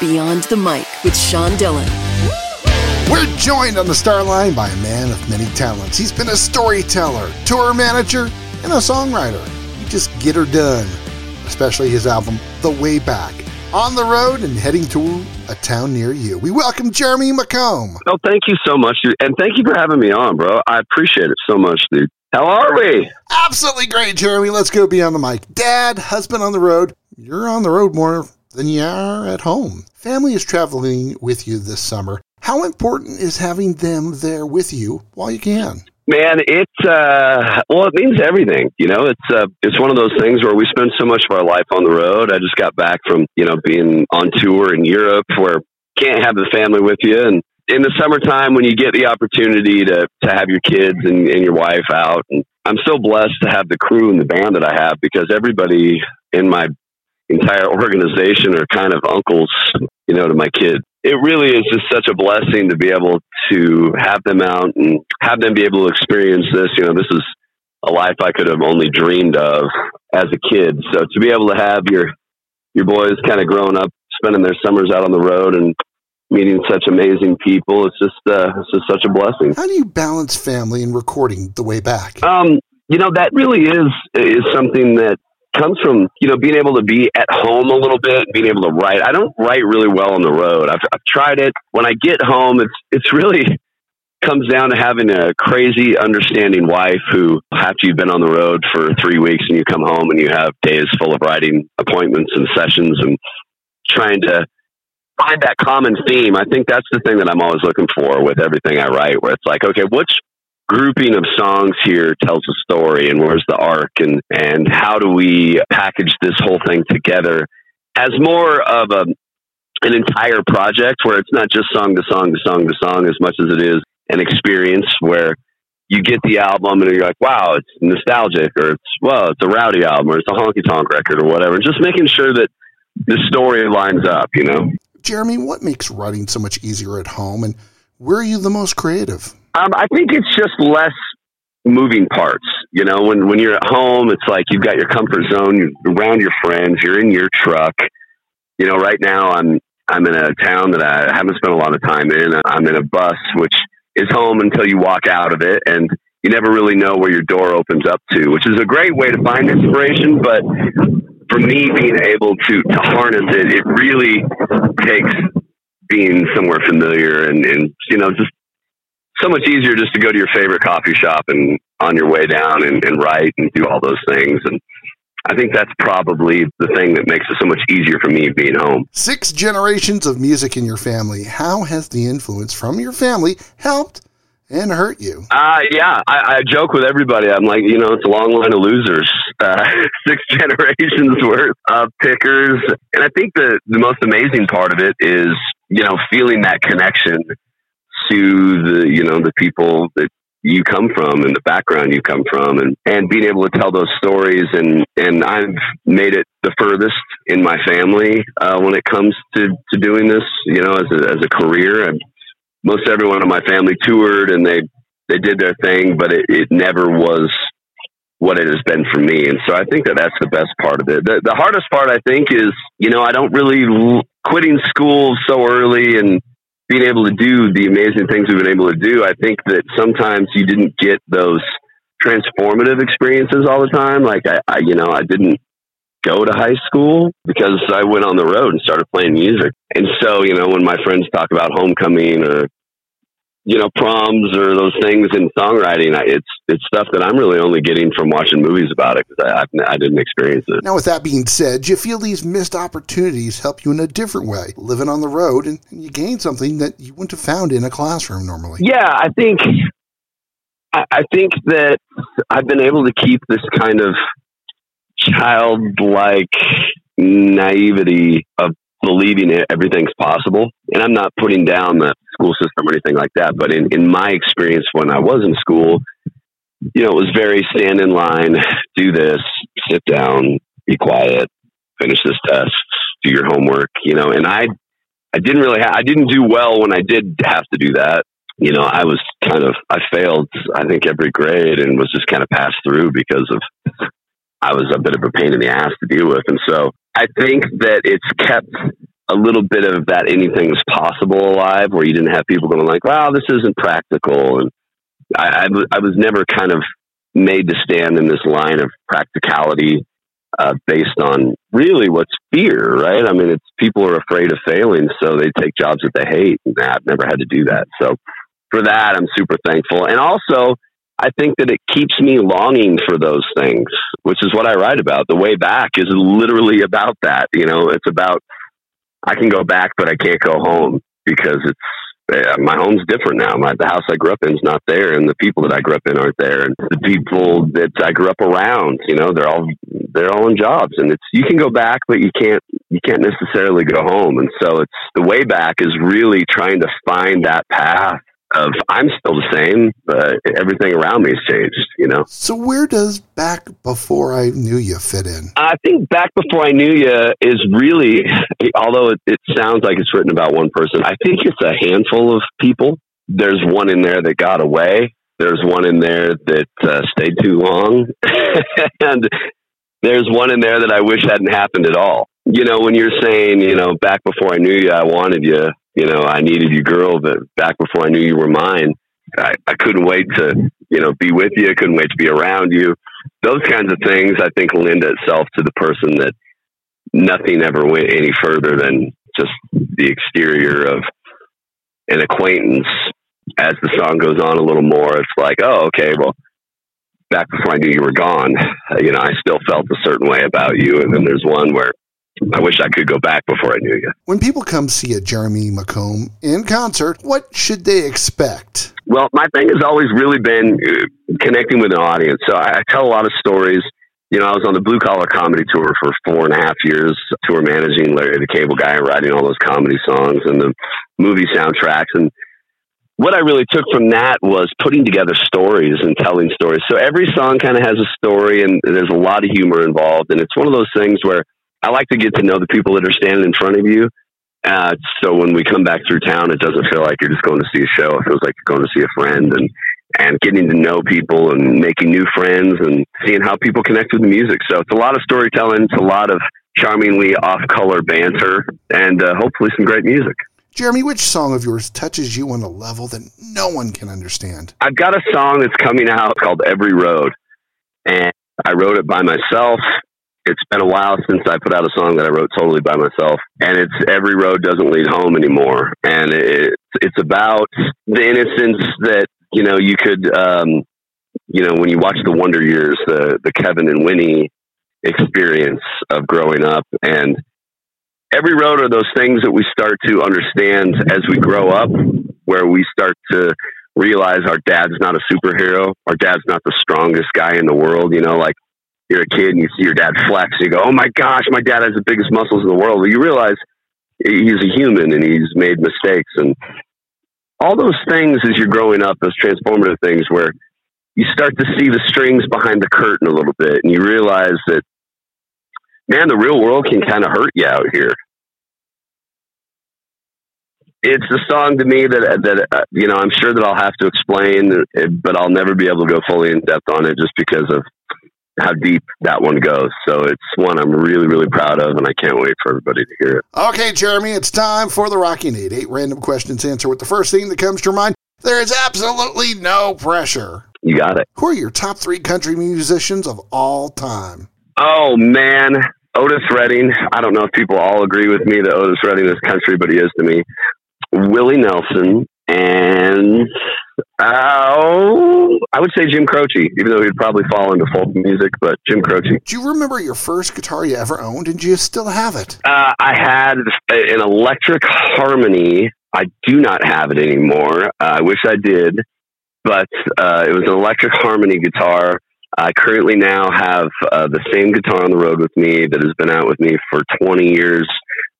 Beyond the Mic with Sean Dillon. We're joined on the star line by a man of many talents. He's been a storyteller, tour manager, and a songwriter. He just get her done, especially his album, The Way Back. On the road and heading to a town near you. We welcome Jeremy McComb. Oh, thank you so much, dude. And thank you for having me on, bro. I appreciate it so much, dude. How are we? Absolutely great, Jeremy. Let's go beyond the mic. Dad, husband on the road. You're on the road more than you are at home. Family is traveling with you this summer. How important is having them there with you while you can? Man, it's uh well it means everything. You know, it's uh it's one of those things where we spend so much of our life on the road. I just got back from, you know, being on tour in Europe where can't have the family with you and in the summertime when you get the opportunity to to have your kids and, and your wife out and I'm so blessed to have the crew and the band that I have because everybody in my entire organization are kind of uncles, you know, to my kids it really is just such a blessing to be able to have them out and have them be able to experience this. You know, this is a life I could have only dreamed of as a kid. So to be able to have your your boys kind of growing up, spending their summers out on the road and meeting such amazing people, it's just uh, it's just such a blessing. How do you balance family and recording the way back? Um, you know, that really is is something that comes from you know being able to be at home a little bit, being able to write. I don't write really well on the road. I've, I've tried it. When I get home, it's it's really comes down to having a crazy, understanding wife who, after you've been on the road for three weeks and you come home and you have days full of writing appointments and sessions and trying to find that common theme. I think that's the thing that I'm always looking for with everything I write, where it's like, okay, which grouping of songs here tells a story and where's the arc and and how do we package this whole thing together as more of a an entire project where it's not just song to song to song to song as much as it is an experience where you get the album and you're like, wow, it's nostalgic or it's well, it's a rowdy album or it's a honky tonk record or whatever. Just making sure that the story lines up, you know. Jeremy, what makes writing so much easier at home and where are you the most creative? Um, I think it's just less moving parts. You know, when when you're at home, it's like you've got your comfort zone. You're around your friends. You're in your truck. You know, right now I'm I'm in a town that I haven't spent a lot of time in. I'm in a bus, which is home until you walk out of it, and you never really know where your door opens up to, which is a great way to find inspiration. But for me, being able to to harness it, it really takes being somewhere familiar and, and you know just so much easier just to go to your favorite coffee shop and on your way down and, and write and do all those things. And I think that's probably the thing that makes it so much easier for me being home. Six generations of music in your family. How has the influence from your family helped and hurt you? Uh, yeah, I, I joke with everybody. I'm like, you know, it's a long line of losers. Uh, six generations worth of pickers. And I think the, the most amazing part of it is, you know, feeling that connection to the you know the people that you come from and the background you come from and and being able to tell those stories. And and I've made it the furthest in my family uh, when it comes to to doing this you know as a, as a career. And most everyone in my family toured and they they did their thing but it, it never was what it has been for me. And so I think that that's the best part of it. The, the hardest part I think is you know I don't really l- quitting school so early and being able to do the amazing things we've been able to do, I think that sometimes you didn't get those transformative experiences all the time. Like I, I, you know, I didn't go to high school because I went on the road and started playing music. And so, you know, when my friends talk about homecoming or you know, proms or those things in songwriting. It's it's stuff that I'm really only getting from watching movies about it because I, I, I didn't experience it. Now, with that being said, do you feel these missed opportunities help you in a different way, living on the road, and, and you gain something that you wouldn't have found in a classroom normally? Yeah, I think I, I think that I've been able to keep this kind of childlike naivety of believing it, everything's possible. And I'm not putting down the school system or anything like that, but in, in my experience when I was in school, you know, it was very stand in line, do this, sit down, be quiet, finish this test, do your homework, you know, and I, I didn't really, ha- I didn't do well when I did have to do that. You know, I was kind of, I failed, I think every grade and was just kind of passed through because of, I was a bit of a pain in the ass to deal with. And so I think that it's kept a little bit of that anything's possible alive where you didn't have people going like, wow, this isn't practical. And I, I, I was never kind of made to stand in this line of practicality uh, based on really what's fear, right? I mean, it's people are afraid of failing, so they take jobs that they hate. And I've never had to do that. So for that, I'm super thankful. And also, I think that it keeps me longing for those things, which is what I write about. The way back is literally about that. You know, it's about I can go back, but I can't go home because it's my home's different now. My the house I grew up in is not there, and the people that I grew up in aren't there, and the people that I grew up around, you know, they're all they're all in jobs, and it's you can go back, but you can't you can't necessarily go home, and so it's the way back is really trying to find that path of I'm still the same, but everything around me has changed, you know. So where does back before I knew you fit in? I think back before I knew you is really, although it, it sounds like it's written about one person, I think it's a handful of people. There's one in there that got away. There's one in there that uh, stayed too long, and there's one in there that I wish hadn't happened at all. You know, when you're saying, you know, back before I knew you, I wanted you you know, I needed you, girl, but back before I knew you were mine, I, I couldn't wait to, you know, be with you. I couldn't wait to be around you. Those kinds of things, I think, lend itself to the person that nothing ever went any further than just the exterior of an acquaintance. As the song goes on a little more, it's like, oh, okay, well, back before I knew you were gone, you know, I still felt a certain way about you. And then there's one where I wish I could go back before I knew you. When people come see a Jeremy McComb in concert, what should they expect? Well, my thing has always really been uh, connecting with an audience. So I tell a lot of stories. You know, I was on the blue collar comedy tour for four and a half years, tour managing Larry the Cable Guy and writing all those comedy songs and the movie soundtracks. And what I really took from that was putting together stories and telling stories. So every song kind of has a story and there's a lot of humor involved. And it's one of those things where I like to get to know the people that are standing in front of you. Uh, so when we come back through town, it doesn't feel like you're just going to see a show. It feels like you're going to see a friend and, and getting to know people and making new friends and seeing how people connect with the music. So it's a lot of storytelling. It's a lot of charmingly off color banter and uh, hopefully some great music. Jeremy, which song of yours touches you on a level that no one can understand? I've got a song that's coming out called Every Road. And I wrote it by myself it's been a while since I put out a song that I wrote totally by myself, and it's every road doesn't lead home anymore, and it's about the innocence that you know you could, um, you know, when you watch the Wonder Years, the the Kevin and Winnie experience of growing up, and every road are those things that we start to understand as we grow up, where we start to realize our dad's not a superhero, our dad's not the strongest guy in the world, you know, like you're a kid and you see your dad flex, you go, "Oh my gosh, my dad has the biggest muscles in the world." Well, you realize he's a human and he's made mistakes, and all those things as you're growing up, those transformative things, where you start to see the strings behind the curtain a little bit, and you realize that, man, the real world can kind of hurt you out here. It's a song to me that that uh, you know I'm sure that I'll have to explain, but I'll never be able to go fully in depth on it just because of how deep that one goes. So it's one I'm really, really proud of, and I can't wait for everybody to hear it. Okay, Jeremy, it's time for the Rocky Nate. Eight random questions. Answer with the first thing that comes to your mind. There is absolutely no pressure. You got it. Who are your top three country musicians of all time? Oh man, Otis Redding. I don't know if people all agree with me that Otis Redding is country, but he is to me. Willie Nelson and Oh, I would say Jim Croce, even though he'd probably fall into folk music, but Jim Croce. Do you remember your first guitar you ever owned, and do you still have it? Uh, I had an electric harmony. I do not have it anymore. Uh, I wish I did, but uh, it was an electric harmony guitar. I currently now have uh, the same guitar on the road with me that has been out with me for 20 years.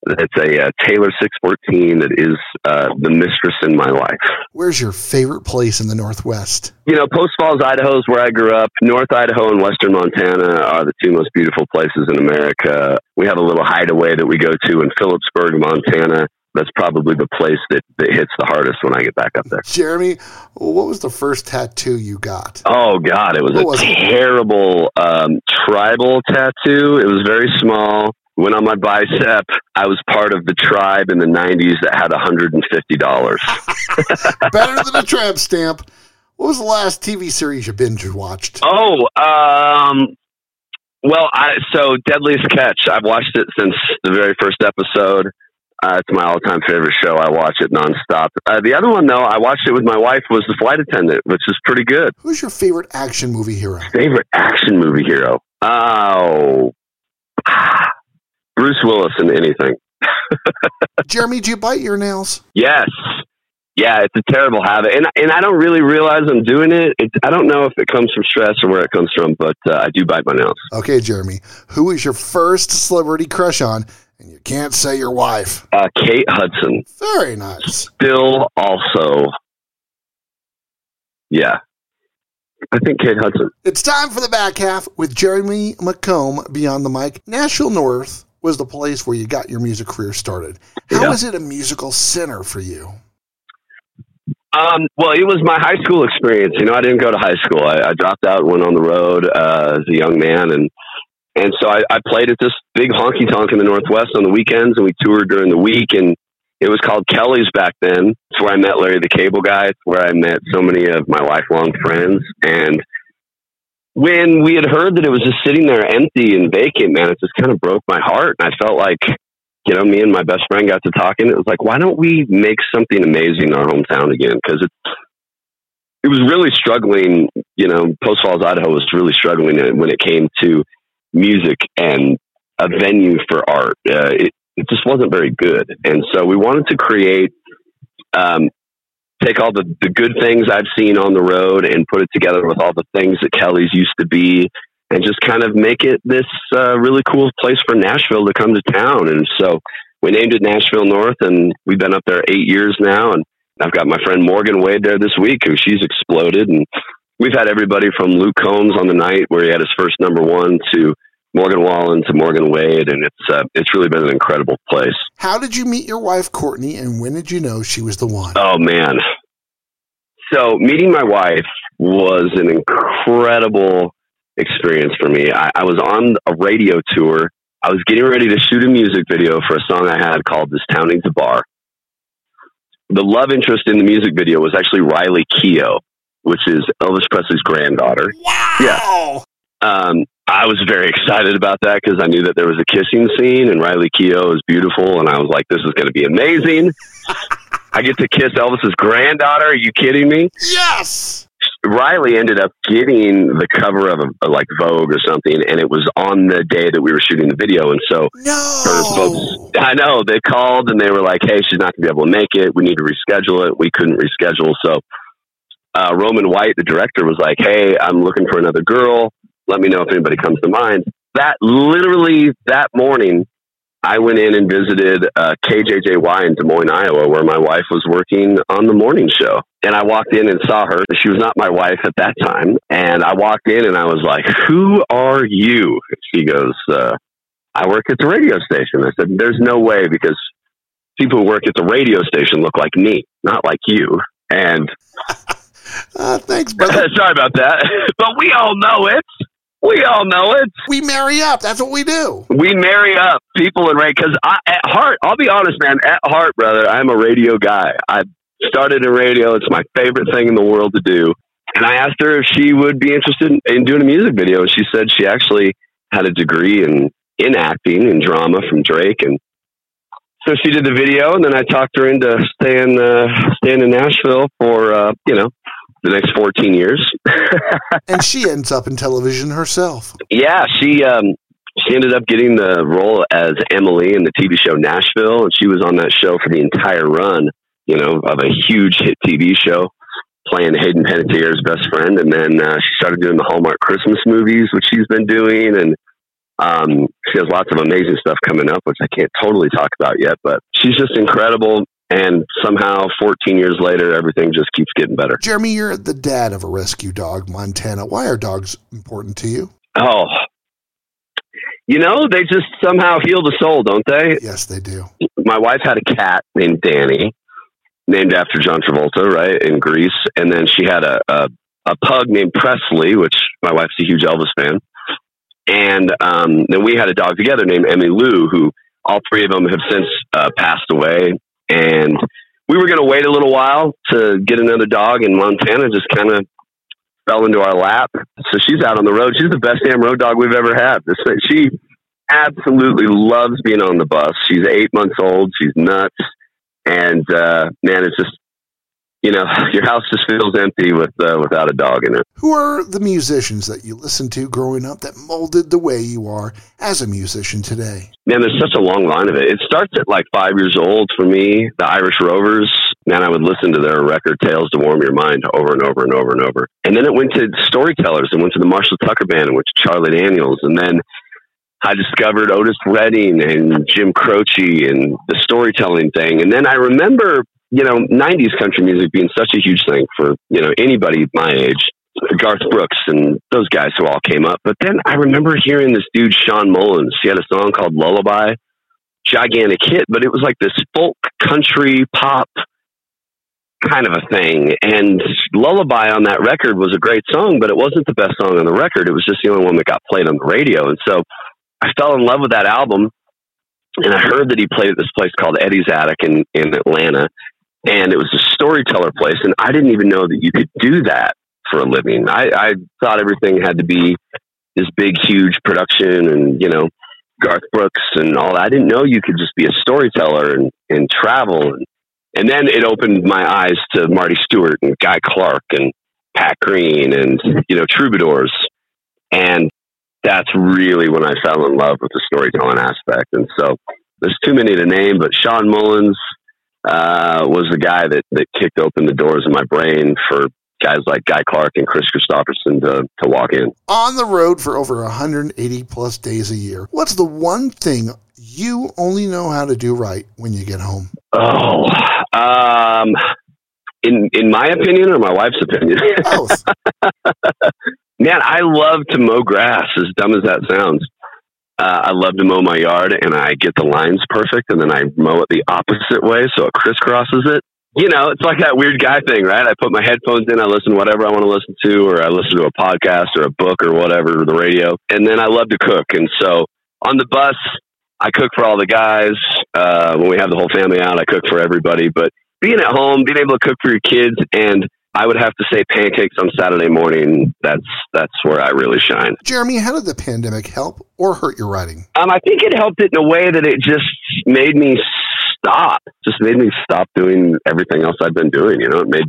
It's a uh, Taylor 614 that is uh, the mistress in my life. Where's your favorite place in the Northwest? You know, Post Falls, Idaho is where I grew up. North Idaho and Western Montana are the two most beautiful places in America. We have a little hideaway that we go to in Philipsburg, Montana. That's probably the place that, that hits the hardest when I get back up there. Jeremy, what was the first tattoo you got? Oh, God. It was what a was terrible um, tribal tattoo. It was very small when on my bicep, I was part of the tribe in the 90s that had $150. Better than a tramp stamp. What was the last TV series you binge watched? Oh, um, well, I, so Deadliest Catch. I've watched it since the very first episode. Uh, it's my all-time favorite show. I watch it nonstop. Uh, the other one, though, I watched it with my wife. Was The Flight Attendant, which is pretty good. Who's your favorite action movie hero? Favorite action movie hero? Oh, Bruce Willis in anything. Jeremy, do you bite your nails? Yes. Yeah, it's a terrible habit, and and I don't really realize I'm doing it. It's, I don't know if it comes from stress or where it comes from, but uh, I do bite my nails. Okay, Jeremy, who is your first celebrity crush on? And you can't say your wife. Uh, Kate Hudson. Very nice. Still, also, yeah, I think Kate Hudson. It's time for the back half with Jeremy McComb beyond the mic. Nashville North was the place where you got your music career started. How Yeah. was it a musical center for you? Um, well, it was my high school experience. You know, I didn't go to high school. I, I dropped out, went on the road uh, as a young man, and and so I, I played at this big honky tonk in the Northwest on the weekends, and we toured during the week. And it was called Kelly's back then. It's where I met Larry the Cable Guy. It's where I met so many of my lifelong friends. And when we had heard that it was just sitting there empty and vacant, man, it just kind of broke my heart. And I felt like you know, me and my best friend got to talking. It was like, why don't we make something amazing in our hometown again? Because it, it was really struggling. You know, Post Falls, Idaho was really struggling when it came to music and a venue for art. Uh, it, it just wasn't very good. And so we wanted to create, um, take all the, the good things I've seen on the road and put it together with all the things that Kelly's used to be and just kind of make it this uh, really cool place for Nashville to come to town. And so we named it Nashville North, and we've been up there eight years now. And I've got my friend Morgan Wade there this week, who she's exploded. And we've had everybody from Luke Combs on the night where he had his first number one to Morgan Wallen to Morgan Wade, and it's uh, it's really been an incredible place. How did you meet your wife, Courtney, and when did you know she was the one? Oh man! So meeting my wife was an incredible experience for me. I, I was on a radio tour. I was getting ready to shoot a music video for a song I had called "This Town Needs a Bar." The love interest in the music video was actually Riley Keough, which is Elvis Presley's granddaughter. Wow! Yeah. Um, I was very excited about that because I knew that there was a kissing scene, and Riley Keough is beautiful, and I was like, "This is going to be amazing." I get to kiss Elvis's granddaughter. Are you kidding me? Yes! Riley ended up getting the cover of a, like Vogue or something, and it was on the day that we were shooting the video. And so No! her folks, I know they called and they were like, "Hey, she's not going to be able to make it. We need to reschedule it." We couldn't reschedule, so uh, Roman White, the director, was like, "Hey, I'm looking for another girl. Let me know if anybody comes to mind." That literally that morning, I went in and visited uh, KJJY in Des Moines, Iowa, where my wife was working on the morning show. And I walked in and saw her. She was not my wife at that time. And I walked in and I was like, Who are you? She goes, uh, I work at the radio station. I said, There's no way because people who work at the radio station look like me, not like you. And Uh, thanks, brother. sorry about that. but we all know it. We all know it. we marry up. That's what we do. we marry up people in radio because at heart, I'll be honest, man. At heart, brother, I'm a radio guy. I started in radio. It's my favorite thing in the world to do. And I asked her if she would be interested in, in doing a music video. And she said she actually had a degree in, in acting and drama from Drake. And so she did the video. And then I talked her into staying, uh, staying in Nashville for, uh, you know, the next 14 years. And she ends up in television herself. yeah, she um she ended up getting the role as Emily in the TV show Nashville, and she was on that show for the entire run, you know, of a huge hit TV show, playing Hayden Panettiere's best friend. And then uh, she started doing the Hallmark Christmas movies, which she's been doing, and um, she has lots of amazing stuff coming up, which I can't totally talk about yet. But she's just incredible. And somehow, 14 years later, everything just keeps getting better. Jeremy, you're the dad of a rescue dog, Montana. Why are dogs important to you? Oh, you know, they just somehow heal the soul, don't they? Yes, they do. my wife had a cat named Danny, named after John Travolta, right in Grease, and then she had a a, a pug named Presley, which my wife's a huge Elvis fan, And um, then we had a dog together named Emmy Lou, who all three of them have since uh, passed away. And we were going to wait a little while to get another dog, and Montana just kind of fell into our lap. So she's out on the road. She's the best damn road dog we've ever had. She absolutely loves being on the bus. She's eight months old. She's nuts. And, uh, man, it's just, you know, your house just feels empty with uh, without a dog in it. Who are the musicians that you listened to growing up that molded the way you are as a musician today? Man, there's such a long line of it. It starts at like five years old for me. The Irish Rovers. Man, I would listen to their record "Tales to Warm Your Mind" over and over and over and over. And then it went to storytellers and went to the Marshall Tucker Band and went to Charlie Daniels. And then I discovered Otis Redding and Jim Croce and the storytelling thing. And then I remember you know, 90s country music being such a huge thing for, you know, anybody my age, Garth Brooks and those guys who all came up. But then I remember hearing this dude, Shawn Mullins. He had a song called Lullaby, gigantic hit, but it was like this folk country pop kind of a thing. And Lullaby on that record was a great song, but it wasn't the best song on the record. It was just the only one that got played on the radio. And so I fell in love with that album. And I heard that he played at this place called Eddie's Attic in, in Atlanta and it was a storyteller place. And I didn't even know that you could do that for a living. I, I thought everything had to be this big, huge production and, you know, Garth Brooks and all that. I didn't know you could just be a storyteller and, and travel. And, and then it opened my eyes to Marty Stuart and Guy Clark and Pat Green and, you know, troubadours. And that's really when I fell in love with the storytelling aspect. And so there's too many to name, but Shawn Mullins, uh, was the guy that, that kicked open the doors in my brain for guys like Guy Clark and Kris Kristofferson to, to walk in. On the road for over 180 plus days a year, what's the one thing you only know how to do right when you get home? Oh, um, in in my opinion or my wife's opinion? Both. Man, I love to mow grass. As dumb as that sounds, uh, I love to mow my yard and I get the lines perfect and then I mow it the opposite way so it crisscrosses it. You know, it's like that weird guy thing, right? I put my headphones in, I listen to whatever I want to listen to, or I listen to a podcast or a book or whatever, the radio. And then I love to cook. And so on the bus, I cook for all the guys. Uh, when we have the whole family out, I cook for everybody. But being at home, being able to cook for your kids and I would have to say pancakes on Saturday morning. That's that's where I really shine. Jeremy, how did the pandemic help or hurt your writing? Um, I think it helped it in a way that it just made me stop. Just made me stop doing everything else I've been doing. You know, it made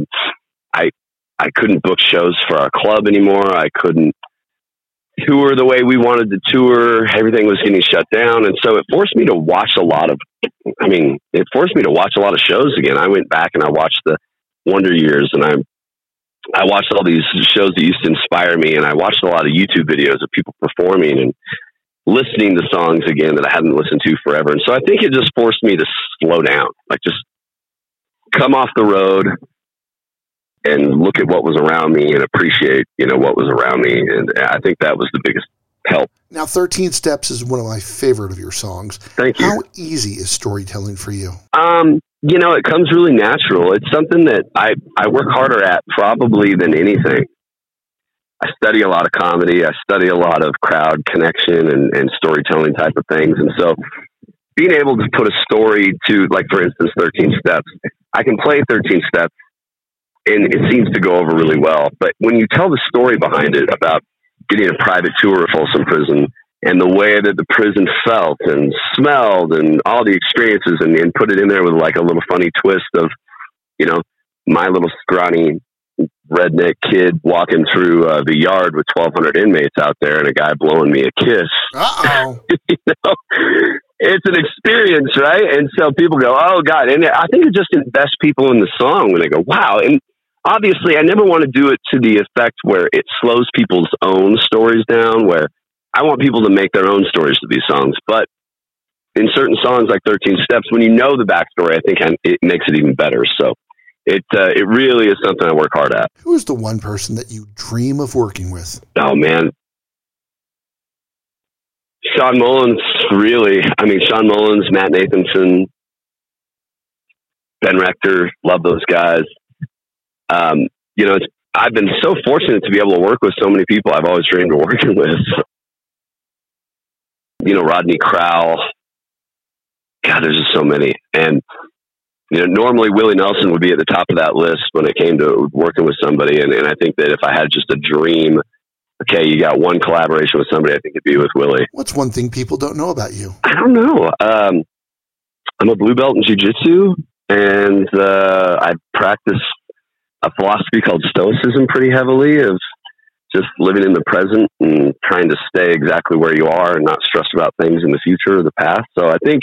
I I couldn't book shows for our club anymore. I couldn't tour the way we wanted to tour. Everything was getting shut down, and so it forced me to watch a lot of. I mean, it forced me to watch a lot of shows again. I went back and I watched the Wonder Years, and I I watched all these shows that used to inspire me, and I watched a lot of YouTube videos of people performing and listening to songs again that I hadn't listened to forever. And so I think it just forced me to slow down, like just come off the road and look at what was around me and appreciate, you know, what was around me. And I think that was the biggest help. Now, 13 Steps is one of my favorite of your songs. Thank you. How easy is storytelling for you? Um, you know, it comes really natural. It's something that I, I work harder at probably than anything. I study a lot of comedy. I study a lot of crowd connection and, and storytelling type of things. And so being able to put a story to, like, for instance, 13 Steps, I can play 13 Steps and it seems to go over really well. But when you tell the story behind it about getting a private tour of Folsom Prison and the way that the prison felt and smelled and all the experiences and, and put it in there with like a little funny twist of, you know, my little scrawny redneck kid walking through uh, the yard with 1,200 inmates out there and a guy blowing me a kiss. Uh-oh. you know, it's an experience, right? And so people go, oh, God. And I think it just invests people in the song when they go, wow. And obviously, I never want to do it to the effect where it slows people's own stories down, where I want people to make their own stories to these songs. But in certain songs like 13 Steps, when you know the backstory, I think it makes it even better. So it uh, it really is something I work hard at. Who is the one person that you dream of working with? Oh man, Shawn Mullins. Really, I mean Shawn Mullins, Matt Nathanson, Ben Rector. Love those guys. Um, you know, I've been so fortunate to be able to work with so many people I've always dreamed of working with. You know, Rodney Crowell. God, there's just so many. And, you know, normally Willie Nelson would be at the top of that list when it came to working with somebody. And, and I think that if I had just a dream, okay, you got one collaboration with somebody, I think it'd be with Willie. What's one thing people don't know about you? I don't know. Um, I'm a blue belt in jujitsu, and uh, I practice a philosophy called Stoicism pretty heavily of just living in the present and trying to stay exactly where you are and not stressed about things in the future or the past. So I think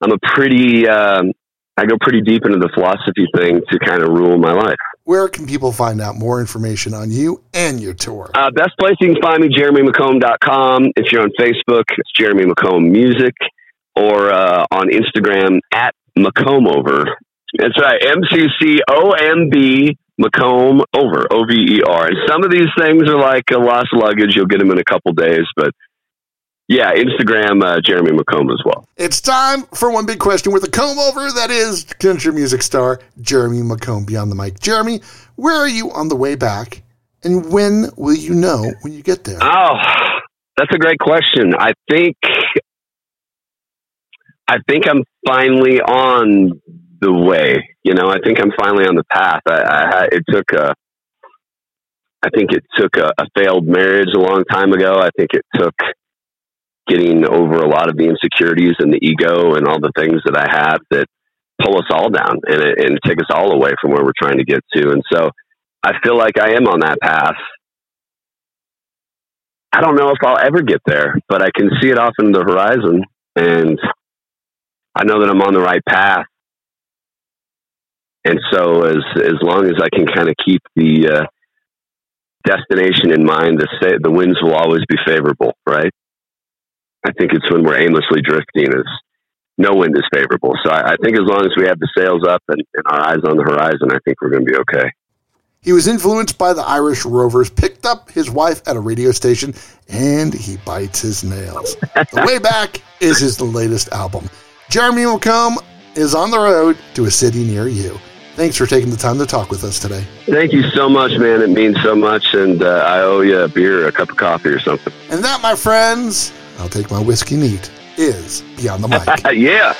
I'm a pretty, um, I go pretty deep into the philosophy thing to kind of rule my life. Where can people find out more information on you and your tour? Uh, best place you can find me, jeremymccomb.com. If you're on Facebook, it's Jeremy McComb Music or uh, on Instagram at McComb Over. That's right, M C C O M B McComb Over, O V E R. And some of these things are like a lost luggage. You'll get them in a couple days, but yeah, Instagram, uh, Jeremy McComb as well. It's time for one big question with a comb over. That is country music star Jeremy McComb beyond the mic. Jeremy, where are you on the way back? And when will you know when you get there? Oh, that's a great question. I think I think I'm finally on the way. You know, I think I'm finally on the path. I, I it took a, I think it took a, a failed marriage a long time ago. I think it took getting over a lot of the insecurities and the ego and all the things that I have that pull us all down and, and take us all away from where we're trying to get to. And so I feel like I am on that path. I don't know if I'll ever get there, but I can see it off in the horizon and I know that I'm on the right path. And so as as long as I can kind of keep the uh, destination in mind, the the winds will always be favorable, right? I think it's when we're aimlessly drifting is no wind is favorable. So I, I think as long as we have the sails up and, and our eyes on the horizon, I think we're going to be okay. He was influenced by the Irish Rovers, picked up his wife at a radio station, and he bites his nails. the Way Back is his latest album. Jeremy McComb is on the road to a city near you. Thanks for taking the time to talk with us today. Thank you so much, man. It means so much, and uh, I owe you a beer, a cup of coffee, or something. And that, my friends, I'll take my whiskey neat, is Beyond the Mic. yeah.